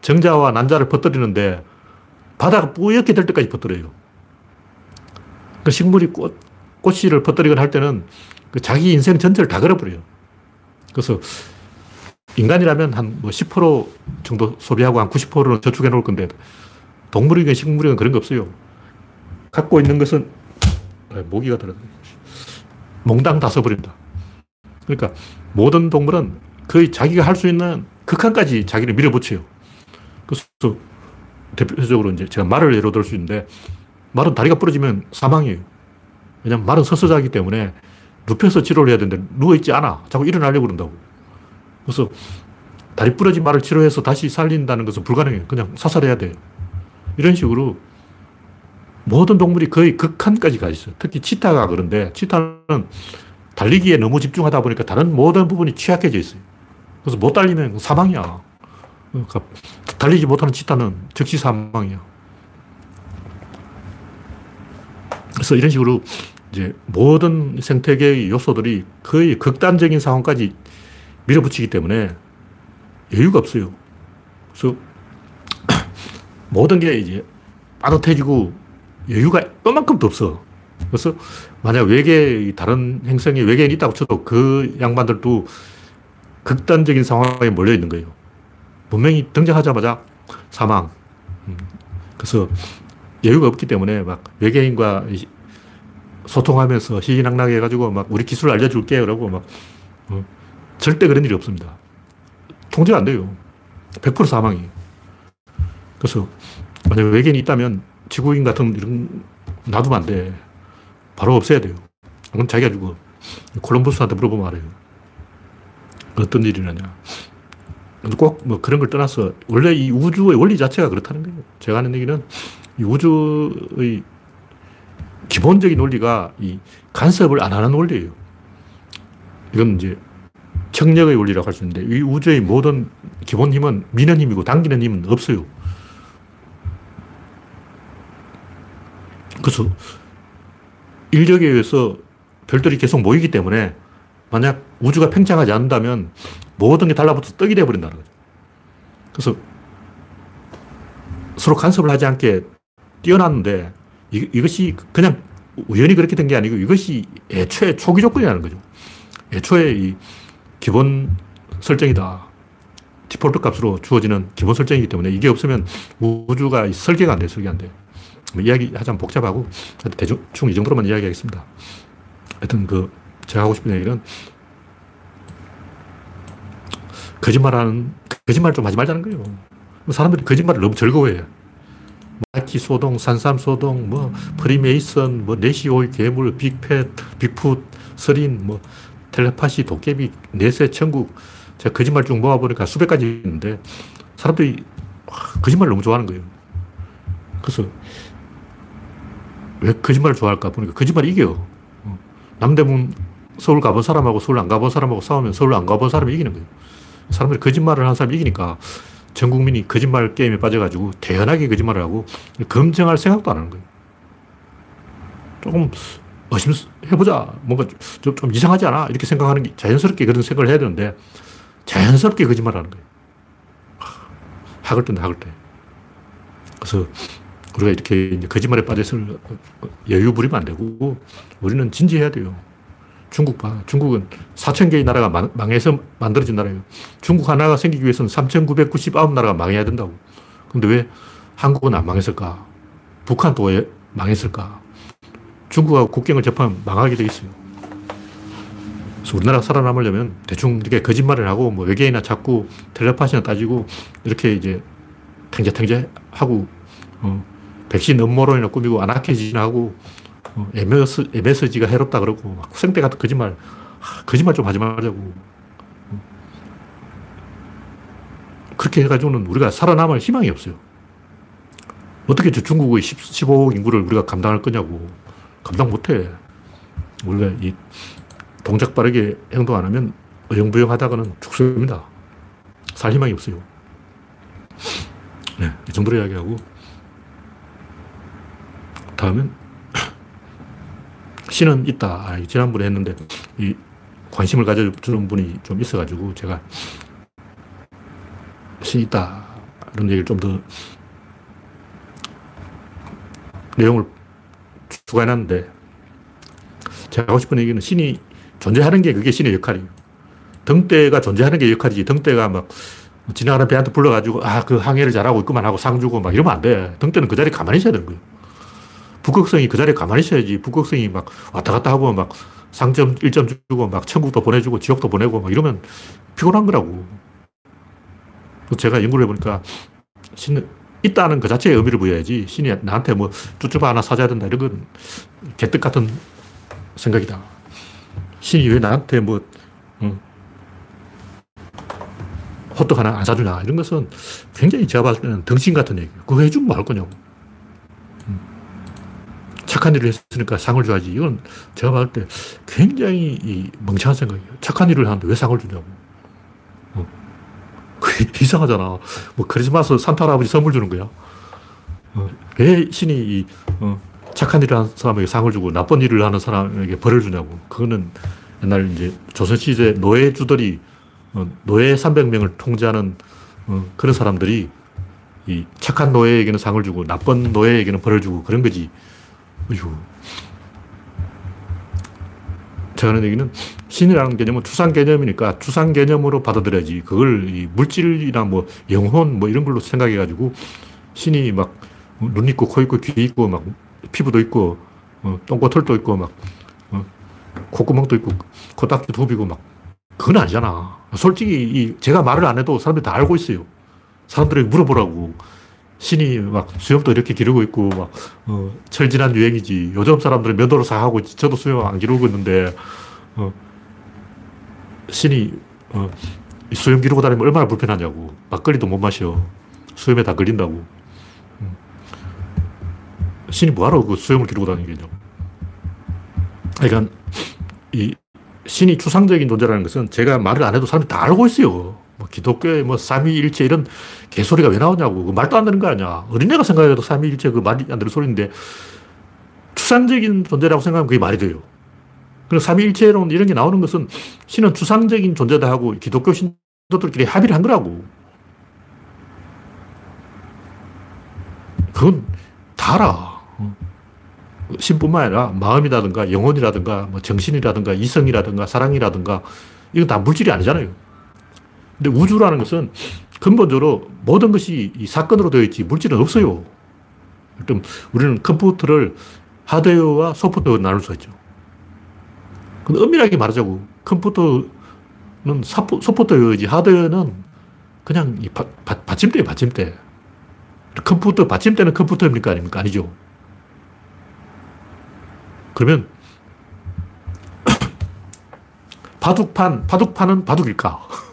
정자와 난자를 퍼뜨리는데 바다가 뿌옇게 될 때까지 퍼뜨려요. 그 식물이 꽃, 꽃씨를 퍼뜨리거나 할 때는 그 자기 인생 전체를 다 걸어버려요. 그래서 인간이라면 한 뭐 10% 정도 소비하고 한 90%는 저축해 놓을 건데 동물이건 식물이건 그런 거 없어요. 갖고 있는 것은 아, 모기가 들어 몽당 다 써버린다. 그러니까 모든 동물은 거의 자기가 할 수 있는 극한까지 자기를 밀어붙여요. 그래서 대표적으로 이제 제가 말을 예로 들 수 있는데 말은 다리가 부러지면 사망이에요. 왜냐면 말은 서서 자기 때문에 눕혀서 치료를 해야 되는데 누워있지 않아. 자꾸 일어나려고 그런다고. 그래서 다리 부러진 말을 치료해서 다시 살린다는 것은 불가능해요. 그냥 사살해야 돼요. 이런 식으로 모든 동물이 거의 극한까지 가 있어요. 특히 치타가 그런데 치타는 달리기에 너무 집중하다 보니까 다른 모든 부분이 취약해져 있어요. 그래서 못 달리면 사망이야. 그러니까 달리지 못하는 치타는 즉시 사망이야. 그래서 이런 식으로 이제 모든 생태계의 요소들이 거의 극단적인 상황까지 밀어붙이기 때문에 여유가 없어요. 그래서 모든 게 이제 빠듯해지고 여유가 이만큼도 없어. 그래서 만약 외계, 다른 행성에 외계인이 있다고 쳐도 그 양반들도 극단적인 상황에 몰려 있는 거예요. 문명이 등장하자마자 사망. 음. 그래서 여유가 없기 때문에 막 외계인과 소통하면서 희희낙낙 해가지고 막 우리 기술을 알려줄게. 그러고 막 어, 절대 그런 일이 없습니다. 통제가 안 돼요. 100% 사망이에요. 그래서 만약 외계인이 있다면 지구인 같은 이런 놔두면 안 돼. 바로 없애야 돼요. 그건 자기가 죽어. 콜럼버스한테 물어보면 알아요. 어떤 일이냐냐. 꼭 뭐 그런 걸 떠나서 원래 이 우주의 원리 자체가 그렇다는 거예요. 제가 하는 얘기는 이 우주의 기본적인 원리가 이 간섭을 안 하는 원리예요. 이건 이제 청력의 원리라고 할 수 있는데 이 우주의 모든 기본 힘은 미는 힘이고 당기는 힘은 없어요. 그래서 인력에 의해서 별들이 계속 모이기 때문에 만약 우주가 팽창하지 않는다면 모든 게 달라붙어서 떡이 되어버린다는 거죠. 그래서 서로 간섭을 하지 않게 뛰어났는데 이, 것이 그냥 우연히 그렇게 된 게 아니고 이것이 애초에 초기 조건이라는 거죠. 애초에 이 기본 설정이다. 디폴트 값으로 주어지는 기본 설정이기 때문에 이게 없으면 우주가 설계가 안 돼, 설계 안 돼. 뭐 이야기 하자면 복잡하고 대충 이 정도로만 이야기하겠습니다. 하여튼 그 제가 하고 싶은 얘기는 거짓말하는 거짓말 좀 하지 말자는 거예요. 사람들이 거짓말을 너무 즐거워해. 마키 소동, 산삼 소동, 뭐 프리메이슨, 뭐 내시오이 괴물, 빅팻, 빅풋, 서린, 뭐 텔레파시, 도깨비, 내세, 천국. 제가 거짓말 쭉 모아보니까 수백 가지 있는데 사람들이 거짓말을 너무 좋아하는 거예요. 그래서 왜 거짓말을 좋아할까 보니까 거짓말이 이겨. 어. 남대문 서울 가본 사람하고 서울 안 가본 사람하고 싸우면 서울 안 가본 사람이 이기는 거예요. 사람들이 거짓말을 하는 사람이 이기니까 전 국민이 거짓말 게임에 빠져가지고 태연하게 거짓말을 하고 검증할 생각도 안 하는 거예요. 조금 의심해보자. 뭔가 좀, 좀 이상하지 않아? 이렇게 생각하는 게 자연스럽게 그런 생각을 해야 되는데 자연스럽게 거짓말하는 거예요. 학을 때, 학을 때. 그래서 우리가 이렇게 거짓말에 빠져서 여유 부리면 안 되고 우리는 진지해야 돼요. 중국 봐. 중국은 4천 개의 나라가 망 해서 만들어진 나라예요. 중국 하나가 생기기 위해서는 3,999나라가 망해야 된다고. 근데 왜 한국은 안 망했을까? 북한도 왜 망했을까? 중국하고 국경을 접하면 망하게 돼 있어요. 그래서 우리나라가 살아남으려면 대충 이렇게 거짓말을 하고 뭐 외계인이나 자꾸 텔레파시나 따지고 이렇게 이제 탱자탱자 하고 어, 백신 음모론이나 꾸미고 아나키진하고 어, MS, MSG가 해롭다 그러고 막 생떼 같은 거짓말 하, 거짓말 좀 하지 말자고 어. 그렇게 해가지고는 우리가 살아남을 희망이 없어요. 어떻게 저 중국의 10, 15억 인구를 우리가 감당할 거냐고. 감당 못 해. 원래 이 동작 빠르게 행동 안 하면 어영부영 하다가는 죽습니다. 살 희망이 없어요. 네, 이 정도로 이야기하고 다음은 신은 있다. 아, 지난번에 했는데 이 관심을 가져주는 분이 좀 있어가지고 제가 신이 있다. 이런 얘기를 좀 더 내용을 추가해놨는데 제가 하고 싶은 얘기는 신이 존재하는 게 그게 신의 역할이에요. 등대가 존재하는 게 역할이지. 등대가 막 지나가는 배한테 불러가지고 아, 그 항해를 잘하고 있구만 하고 상 주고 막 이러면 안 돼. 등대는 그 자리에 가만히 있어야 되는 거예요. 북극성이 그 자리에 가만히 있어야지. 북극성이 막 왔다 갔다 하고 막 상점 1점 주고 막 천국도 보내주고 지옥도 보내고 막 이러면 피곤한 거라고. 제가 연구를 해보니까 신, 있다는 그 자체에 의미를 부여해야지 신이 나한테 뭐 쭈쭈바 하나 사줘야 된다 이런 건 개떡 같은 생각이다. 신이 왜 나한테 뭐 응, 호떡 하나 안 사주냐 이런 것은 굉장히 제가 봤을 때는 덩신 같은 얘기예요. 그거 해주면 뭐 할 거냐고. 착한 일을 했으니까 상을 줘야지. 이건 제가 봤을 때 굉장히 멍청한 생각이에요. 착한 일을 하는데 왜 상을 주냐고. 이상하잖아. 뭐 크리스마스 산타 할아버지 선물 주는 거야. 어, 왜 신이 이, 어, 착한 일을 하는 사람에게 상을 주고 나쁜 일을 하는 사람에게 벌을 주냐고. 그거는 옛날 이제 조선시대 노예주들이 어, 노예 300명을 통제하는 어, 그런 사람들이 이 착한 노예에게는 상을 주고 나쁜 노예에게는 벌을 주고 그런 거지. 어휴. 제가 하는 얘기는 신이라는 개념은 추상 개념이니까 추상 개념으로 받아들여야지. 그걸 물질이나 뭐 영혼 뭐 이런 걸로 생각해가지고 신이 막 눈 있고 코 있고 귀 있고 막 피부도 있고 어, 똥꼬 털도 있고 막 어, 콧구멍도 있고 코딱지 두비고 막 그건 아니잖아. 솔직히 이 제가 말을 안 해도 사람들이 다 알고 있어요. 사람들에게 물어보라고. 신이 막 수염도 이렇게 기르고 있고 막 어, 철진한 유행이지. 요즘 사람들은 면도를 사 하고. 저도 수염 안 기르고 있는데 어, 신이 어, 수염 기르고 다니면 얼마나 불편하냐고. 막걸리도 못 마셔. 수염에 다 걸린다고. 음. 신이 뭐하러 그 수염을 기르고 다니겠냐고. 그러니까 이 신이 추상적인 존재라는 것은 제가 말을 안 해도 사람들이 다 알고 있어요. 뭐 기독교의 뭐 삼위일체 이런 개소리가 왜 나오냐고. 그 말도 안 되는 거 아니야. 어린애가 생각해도 삼위일체 그 말이 안 되는 소리인데 추상적인 존재라고 생각하면 그게 말이 돼요. 그리고 삼위일체론 이런 게 나오는 것은 신은 추상적인 존재다 하고 기독교 신도들끼리 합의를 한 거라고. 그건 다 알아. 신뿐만 아니라 마음이라든가 영혼이라든가 뭐 정신이라든가 이성이라든가 사랑이라든가 이건 다 물질이 아니잖아요. 근데 우주라는 것은 근본적으로 모든 것이 이 사건으로 되어 있지 물질은 없어요. 좀 우리는 컴퓨터를 하드웨어와 소프트웨어로 나눌 수 있죠. 근데 엄밀하게 말하자고 컴퓨터는 소프트웨어이지 하드웨어는 그냥 이 바, 바, 받침대예요, 받침대. 컴퓨터, 받침대는 컴퓨터입니까? 아닙니까? 아니죠. 그러면 바둑판, 바둑판은 바둑일까?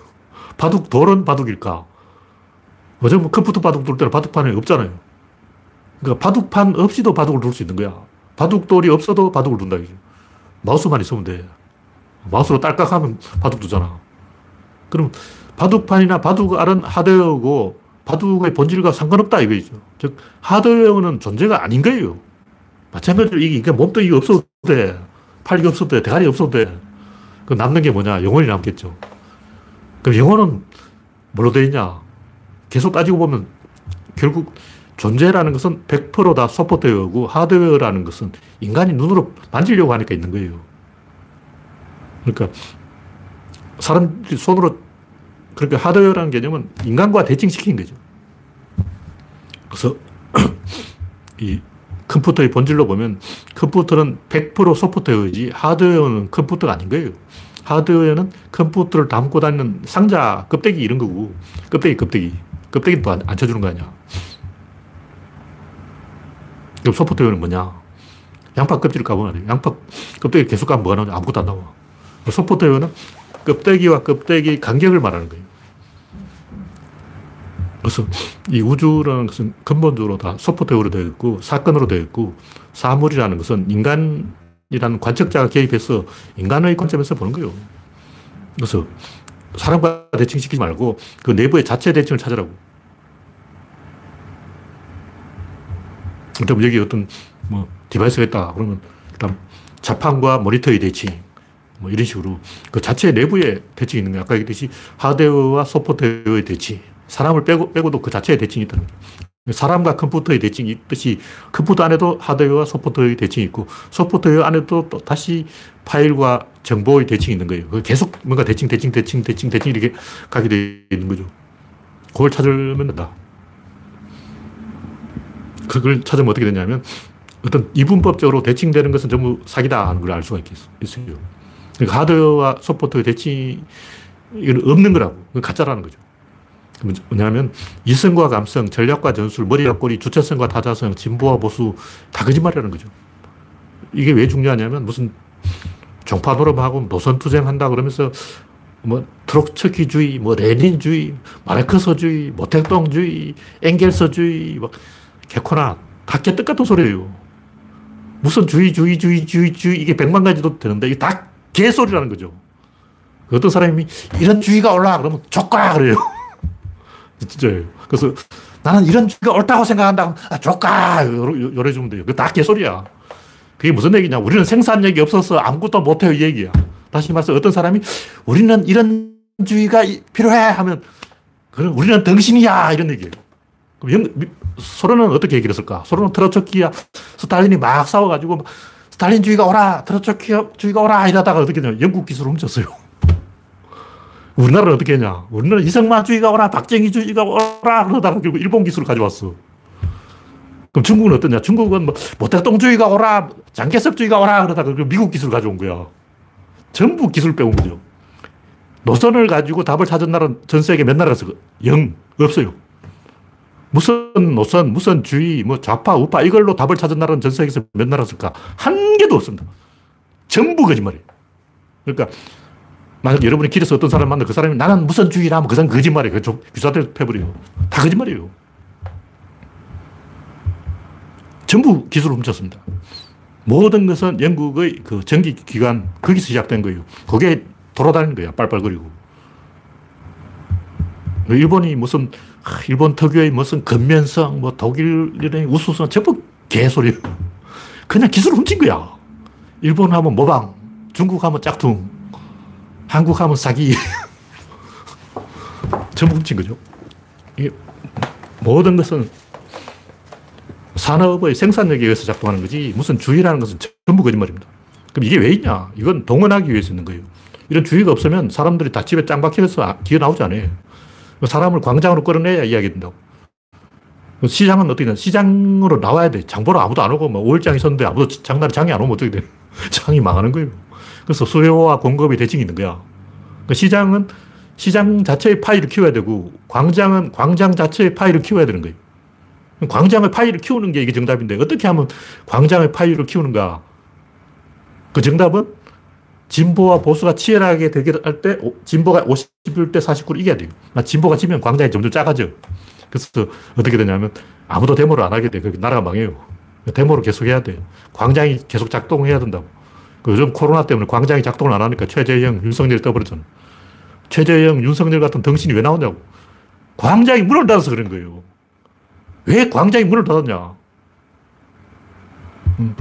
바둑 돌은 바둑일까? 요즘 뭐 컴퓨터 바둑 둘 때는 바둑판이 없잖아요. 그러니까 바둑판 없이도 바둑을 둘 수 있는 거야. 바둑돌이 없어도 바둑을 둔다. 마우스만 있으면 돼. 마우스로 딸깍하면 바둑 두잖아. 그럼 바둑판이나 바둑 알은 하드웨어고 바둑의 본질과 상관없다 이거죠. 즉, 하드웨어는 존재가 아닌 거예요. 마찬가지로 이게, 이게 몸도 이게 없어도 돼. 팔이 없어도 돼. 대가리 없어도 돼. 그 남는 게 뭐냐? 영혼이 남겠죠. 그럼 영혼은 뭘로 되어 있냐? 계속 따지고 보면 결국 존재라는 것은 100%다 소프트웨어고 하드웨어라는 것은 인간이 눈으로 만지려고 하니까 있는 거예요. 그러니까 사람들이 손으로 그러니까 하드웨어라는 개념은 인간과 대칭시킨 거죠. 그래서 이 컴퓨터의 본질로 보면 컴퓨터는 100% 소프트웨어지 하드웨어는 컴퓨터가 아닌 거예요. 하드웨어는 컴퓨터를 담고 다니는 상자, 껍데기 이런 거고 껍데기, kop데기. 껍데기는 또안 안 쳐주는 거 아니야. 그럼 소프트웨어는 뭐냐? 양파 껍질을 까보면 양파 껍데기 계속 까면 뭐가 나오냐? 아무것도 안 나와. 소프트웨어는 껍데기와 껍데기 간격을 말하는 거예요. 그래서 이 우주라는 것은 근본적으로 다 소프트웨어로 되어 있고 사건으로 되어 있고 사물이라는 것은 인간이라는 관측자가 개입해서 인간의 관점에서 보는 거예요. 그래서 사람과 대칭시키지 말고 그 내부의 자체 대칭을 찾으라고. 그럼 여기 어떤 뭐 device가 있다. 그러면 일단 자판과 모니터의 대칭, 뭐 이런 식으로 그 자체 내부에 대칭이 있는 거예요. 아까 얘기했듯이 하드웨어와 소프트웨어의 대칭. 사람을 빼고, 빼고도 그 자체에 대칭이 있다는 거예요. 사람과 컴퓨터의 대칭이 있듯이 컴퓨터 안에도 하드웨어와 소프트웨어의 대칭이 있고 소프트웨어 안에도 또 다시 파일과 정보의 대칭이 있는 거예요. 계속 뭔가 대칭, 대칭, 대칭, 대칭, 대칭 이렇게 가게 되어 있는 거죠. 그걸 찾으면 된다. 그걸 찾으면 어떻게 되냐면 어떤 이분법적으로 대칭되는 것은 전부 사기다 하는 걸 알 수가 있어요. 그러니까 하드웨어와 소프트웨어 대칭이 없는 거라고. 가짜라는 거죠. 뭐냐면 이성과 감성, 전략과 전술, 머리와 꼬리, 주체성과 타자성, 진보와 보수 다 거짓말이라는 거죠. 이게 왜 중요하냐면 무슨 종파 노름하고 노선 투쟁한다 그러면서 뭐 트로츠키주의, 뭐 레닌주의, 마르크스주의, 모택동주의, 엥겔스주의, 뭐 개코나 다 개떡 같은 소리예요. 무슨 주의, 주의, 주의, 주의, 주의 이게 백만 가지도 되는데 이게 다 개소리라는 거죠. 어떤 사람이 이런 주의가 올라 그러면 조까 그래요. 진짜예요. 그래서 나는 이런 주가 옳다고 생각한다. 아, 조까! 요래주면 돼요. 그다 개소리야. 그게 무슨 얘기냐. 우리는 생산력이 없어서 아무것도 못해요. 이 얘기야. 다시 말해서 어떤 사람이 우리는 이런 주의가 필요해 하면 그럼 우리는 덩신이야. 이런 얘기예요. 그럼 소련은 어떻게 얘기를 했을까? 소련은 트로츠키야 스탈린이 막 싸워가지고 스탈린주의가 오라, 트로츠키주의가 오라 이러다가 어떻게 되냐. 영국 기술을 훔쳤어요. 우리나라는 어떻게 했냐? 우리나라는 이승만주의가 오라, 박정희주의가 오라, 그러다가 결국 일본 기술을 가져왔어. 그럼 중국은 어떠냐? 중국은 뭐, 모택동주의가 오라, 장개석주의가 오라, 그러다가 미국 기술을 가져온 거야. 전부 기술 빼온 거죠. 노선을 가지고 답을 찾은 나라는 전 세계 몇 나라에서 영, 없어요. 무슨 노선, 무슨 주의, 뭐 좌파, 우파, 이걸로 답을 찾은 나라는 전 세계에서 몇 나라 있을까? 한 개도 없습니다. 전부 거짓말이에요. 그러니까 만약 여러분이 길에서 어떤 사람 만나 그 사람이 나는 무슨 주의라 하면 그 사람 거짓말이에요. 그 귀사들 패버려요. 다 거짓말이에요. 전부 기술을 훔쳤습니다. 모든 것은 영국의 그 전기기관, 거기서 시작된 거예요. 그게 돌아다니는 거야. 빨빨거리고. 일본이 무슨, 일본 특유의 무슨 근면성, 뭐 독일의 우수성, 전부 개소리. 그냥 기술을 훔친 거야. 일본 하면 모방, 중국 하면 짝퉁, 한국 하면 사기. 전부 훔친 거죠. 이게 모든 것은 산업의 생산력에 의해서 작동하는 거지 무슨 주의라는 것은 전부 거짓말입니다. 그럼 이게 왜 있냐? 이건 동원하기 위해서 있는 거예요. 이런 주의가 없으면 사람들이 다 집에 짱 박혀서 기어 나오지 않아요. 사람을 광장으로 끌어내야 이야기 된다고. 시장은 어떻게 되냐? 시장으로 나와야 돼. 장보러 아무도 안 오고, 뭐, 5일장 있었는데 아무도 장날에 장이 안 오면 어떻게 돼? 장이 망하는 거예요. 그래서 수요와 공급의 대칭이 있는 거야. 그러니까 시장은 시장 자체의 파이를 키워야 되고 광장은 광장 자체의 파이를 키워야 되는 거예요. 광장의 파이를 키우는 게 이게 정답인데 어떻게 하면 광장의 파이를 키우는가? 그 정답은 진보와 보수가 치열하게 대결할 때 진보가 51대 49를 이겨야 돼요. 진보가 지면 광장이 점점 작아져. 그래서 어떻게 되냐면 아무도 데모를 안 하게 돼. 그 나라가 망해요. 데모를 계속 해야 돼. 광장이 계속 작동해야 된다고. 그 요즘 코로나 때문에 광장이 작동을 안 하니까 최재형, 윤석열이 떠버렸잖아. 최재형, 윤석열 같은 덩신이 왜 나오냐고. 광장이 문을 닫아서 그런 거예요. 왜 광장이 문을 닫았냐? 음.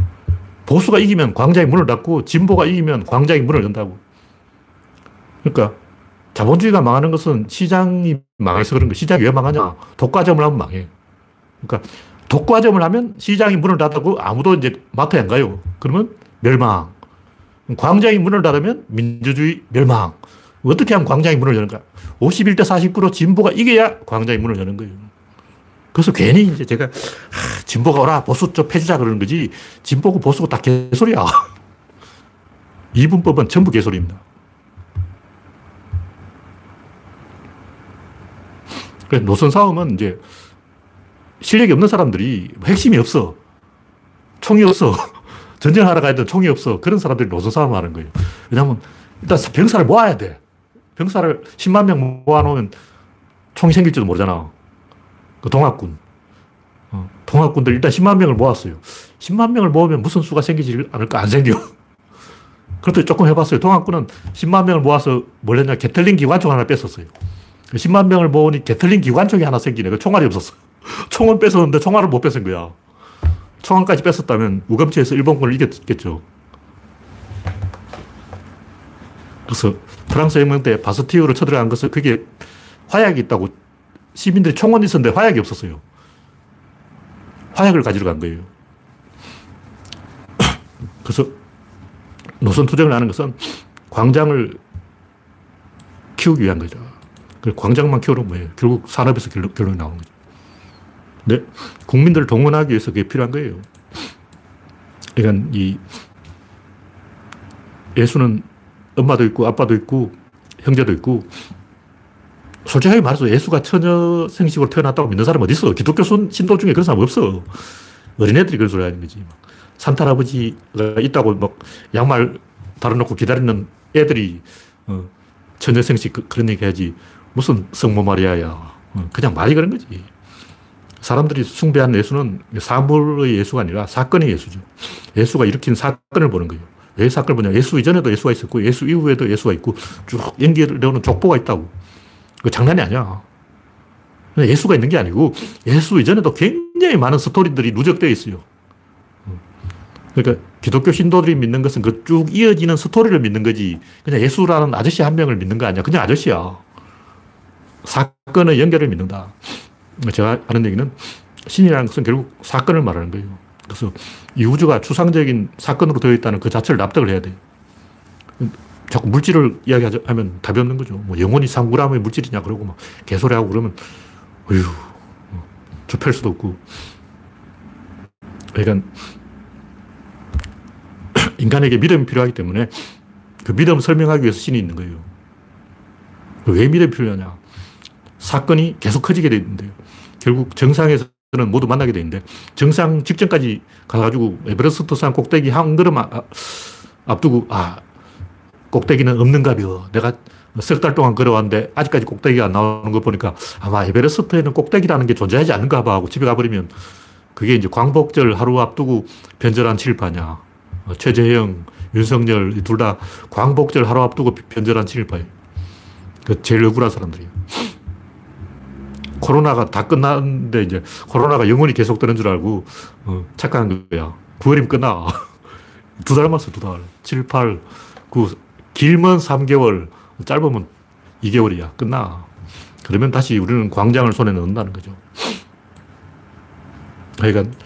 보수가 이기면 광장이 문을 닫고 진보가 이기면 광장이 문을 연다고. 그러니까 자본주의가 망하는 것은 시장이 망해서 그런 거. 시장이 왜 망하냐? 독과점을 하면 망해. 그러니까 독과점을 하면 시장이 문을 닫고 아무도 이제 마트에 안 가요. 그러면 멸망. 광장이 문을 닫으면 민주주의 멸망. 어떻게 하면 광장이 문을 여는가? 51대 49로 진보가 이겨야 광장이 문을 여는 거예요. 그래서 괜히 이제 제가 아, 진보가 오라 보수 좀 폐지자 그러는 거지 진보고 보수고 다 개소리야. 이분법은 전부 개소리입니다. 노선 싸움은 이제 실력이 없는 사람들이 핵심이 없어. 총이 없어. 전쟁하러 가야 돼 총이 없어. 그런 사람들이 노선 싸움을 하는 거예요. 왜냐하면 일단 병사를 모아야 돼. 병사를 10만 명 모아놓으면 총이 생길지도 모르잖아. 그 동학군. 어, 동학군들 일단 10만 명을 모았어요. 10만 명을 모으면 무슨 수가 생기지 않을까? 안 생겨. 그것도 조금 해봤어요. 동학군은 10만 명을 모아서 뭘 했냐. 게틀링 기관총 하나 뺐었어요. 10만 명을 모으니 게틀링 기관총이 하나 생기네. 그 총알이 없었어. 총은 뺏었는데 총알을 못 뺏은 거야. 총알까지 뺐었다면 우감치에서 일본군을 이겼겠죠. 그래서 프랑스 혁명 때 바스티유를 쳐들어간 것은 그게 화약이 있다고 시민들이 총원이 있었는데 화약이 없었어요. 화약을 가지러 간 거예요. 그래서 노선 투쟁을 하는 것은 광장을 키우기 위한 거죠. 광장만 키우는 뭐예요? 결국 산업에서 결론이 나오는 거죠. 근데 국민들을 동원하기 위해서 그게 필요한 거예요. 그러니까 이 예수는 엄마도 있고 아빠도 있고 형제도 있고 솔직하게 말해서 예수가 처녀 생식으로 태어났다고 믿는 사람 어디 있어? 기독교 신도 중에 그런 사람 없어. 어린애들이 그런 소리 하는 거지. 산타 할아버지가 있다고 막 양말 달아놓고 기다리는 애들이 어, 처녀 생식 그, 런 얘기 하지. 무슨 성모 마리아야. 어, 그냥 말이 그런 거지. 사람들이 숭배하는 예수는 사물의 예수가 아니라 사건의 예수죠. 예수가 일으킨 사건을 보는 거예요. 왜 사건을 보냐. 예수 이전에도 예수가 있었고, 예수 이후에도 예수가 있고, 쭉 연결되는 족보가 있다고. 그 장난이 아니야. 예수가 있는 게 아니고, 예수 이전에도 굉장히 많은 스토리들이 누적되어 있어요. 그러니까 기독교 신도들이 믿는 것은 그 쭉 이어지는 스토리를 믿는 거지. 그냥 예수라는 아저씨 한 명을 믿는 거 아니야. 그냥 아저씨야. 사건의 연결을 믿는다. 제가 하는 얘기는 신이라는 것은 결국 사건을 말하는 거예요. 그래서 이 우주가 추상적인 사건으로 되어 있다는 그 자체를 납득을 해야 돼요. 자꾸 물질을 이야기하면 답이 없는 거죠. 뭐 영원히 3g의 물질이냐 그러고 막 개소리하고 그러면 어휴 좁힐 수도 없고 그러니까 인간에게 믿음이 필요하기 때문에 그 믿음을 설명하기 위해서 신이 있는 거예요. 왜 믿음이 필요하냐? 사건이 계속 커지게 되는데요. 결국 정상에서는 모두 만나게 되는데 정상 직전까지 가가지고 에베레스트 산 꼭대기 한 걸음 아, 앞두고 아 꼭대기는 없는가벼. 내가 석 달 동안 걸어왔는데 아직까지 꼭대기가 안 나오는 거 보니까 아마 에베레스트에는 꼭대기라는 게 존재하지 않는가 봐 하고 집에 가버리면 그게 이제 광복절 하루 앞두고 변절한 칠파냐. 어, 최재형, 윤석열 둘 다 광복절 하루 앞두고 변절한 칠파예요. 그 제일 억울한 사람들이에요. 코로나가 다 끝났는데 이제 코로나가 영원히 계속되는 줄 알고 어, 착각한 거야. 9월이면 끝나. 두 달 남았어, 두 달. 7, 8, 9. 길면 3개월, 짧으면 2개월이야. 끝나. 그러면 다시 우리는 광장을 손에 넣는다는 거죠. 그러니까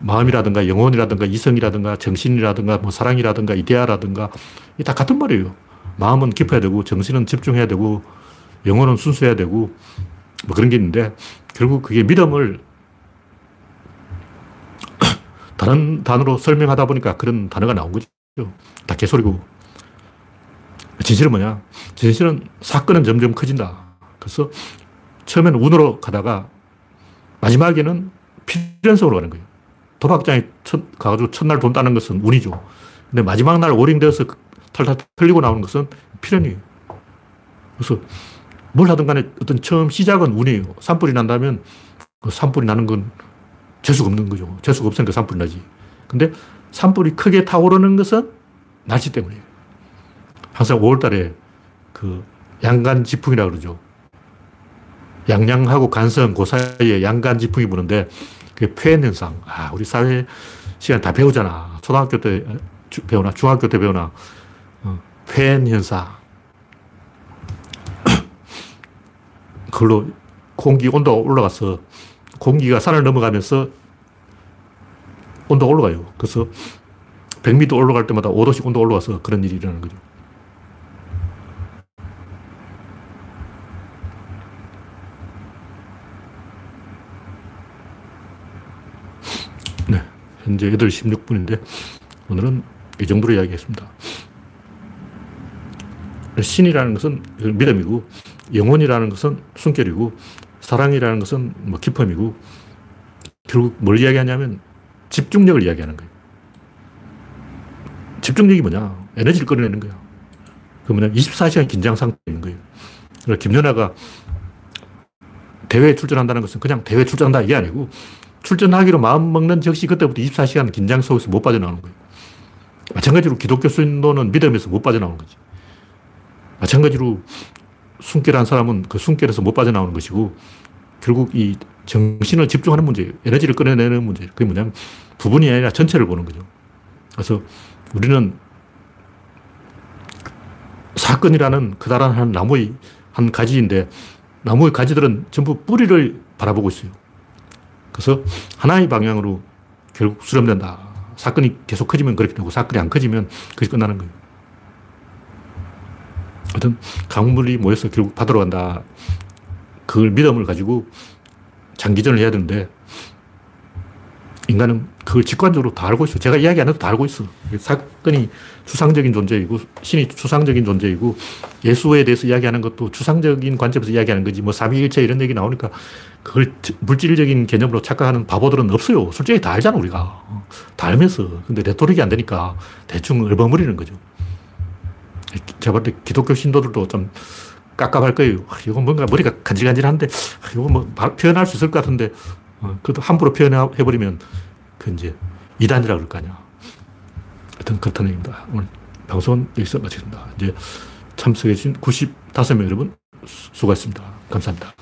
마음이라든가 영혼이라든가 이성이라든가 정신이라든가 뭐 사랑이라든가 이데아라든가 다 같은 말이에요. 마음은 깊어야 되고 정신은 집중해야 되고 영혼은 순수해야 되고 뭐 그런 게 있는데 결국 그게 믿음을 다른 단어로 설명하다 보니까 그런 단어가 나온 거죠. 다 개소리고. 진실은 뭐냐? 진실은 사건은 점점 커진다. 그래서 처음에는 운으로 가다가 마지막에는 필연성으로 가는 거예요. 도박장에 첫, 가가지고 첫날 돈 따는 것은 운이죠. 근데 마지막 날 오링되어서 털털 털리고 나오는 것은 필연이에요. 그래서 뭘 하든 간에 어떤 처음 시작은 운이에요. 산불이 난다면 그 산불이 나는 건 재수가 없는 거죠. 재수가 없으니까 산불이 나지. 근데 산불이 크게 타오르는 것은 날씨 때문이에요. 항상 5월 달에 그 양간 지풍이라고 그러죠. 양양하고 간성 그 사이에 양간 지풍이 부는데 그게 폐행 현상. 아, 우리 사회 시간 다 배우잖아. 초등학교 때 배우나 중학교 때 배우나 어, 폐행 현상. 그걸로 공기 온도가 올라가서 공기가 산을 넘어가면서 온도가 올라가요. 그래서 100m 올라갈 때마다 5도씩 온도 올라가서 그런 일이 일어나는 거죠. 네. 현재 8시 16분인데 오늘은 이 정도로 이야기했습니다. 신이라는 것은 믿음이고 영혼이라는 것은 숨결이고 사랑이라는 것은 뭐 기쁨이고 결국 뭘 이야기하냐면 집중력을 이야기하는 거예요. 집중력이 뭐냐? 에너지를 끌어내는 거야. 그러면 24시간 긴장 있는 거예요. 그러니까 김연아가 대회에 출전한다는 것은 그냥 대회 출전한다 이게 아니고 출전하기로 마음먹는 즉시 그때부터 24시간 긴장 속에서 못 빠져나오는 거예요. 마찬가지로 기독교 신도는 믿음에서 못 빠져나오는 거지. 마찬가지로 숨결한 사람은 그 숨결에서 못 빠져나오는 것이고 결국 이 정신을 집중하는 문제예요. 에너지를 끌어내는 문제예요. 그게 뭐냐면 부분이 아니라 전체를 보는 거죠. 그래서 우리는 사건이라는 그다란 한 나무의 한 가지인데 나무의 가지들은 전부 뿌리를 바라보고 있어요. 그래서 하나의 방향으로 결국 수렴된다. 사건이 계속 커지면 그렇게 되고 사건이 안 커지면 그게 끝나는 거예요. 어떤 강물이 모여서 결국 바다로 간다. 그걸 믿음을 가지고 장기전을 해야 되는데 인간은 그걸 직관적으로 다 알고 있어. 제가 이야기 안 해도 다 알고 있어. 사건이 추상적인 존재이고, 신이 추상적인 존재이고, 예수에 대해서 이야기하는 것도 추상적인 관점에서 이야기하는 거지. 뭐, 삼위일체 이런 얘기 나오니까 그걸 물질적인 개념으로 착각하는 바보들은 없어요. 솔직히 다 알잖아, 우리가. 다 알면서. 근데 레토릭이 안 되니까 대충 얼버무리는 거죠. 제가 볼 때 기독교 신도들도 좀 깝깝할 거예요. 아, 이건 뭔가 머리가 간질간질한데, 아, 이건 뭐 표현할 수 있을 것 같은데, 어, 그래도 함부로 표현해버리면 그 이제 이단이라 그럴 거 아니야. 하여튼 그렇다는 얘기입니다. 오늘 방송은 여기서 마치겠습니다. 이제 참석해주신 95명 여러분 수고하셨습니다. 감사합니다.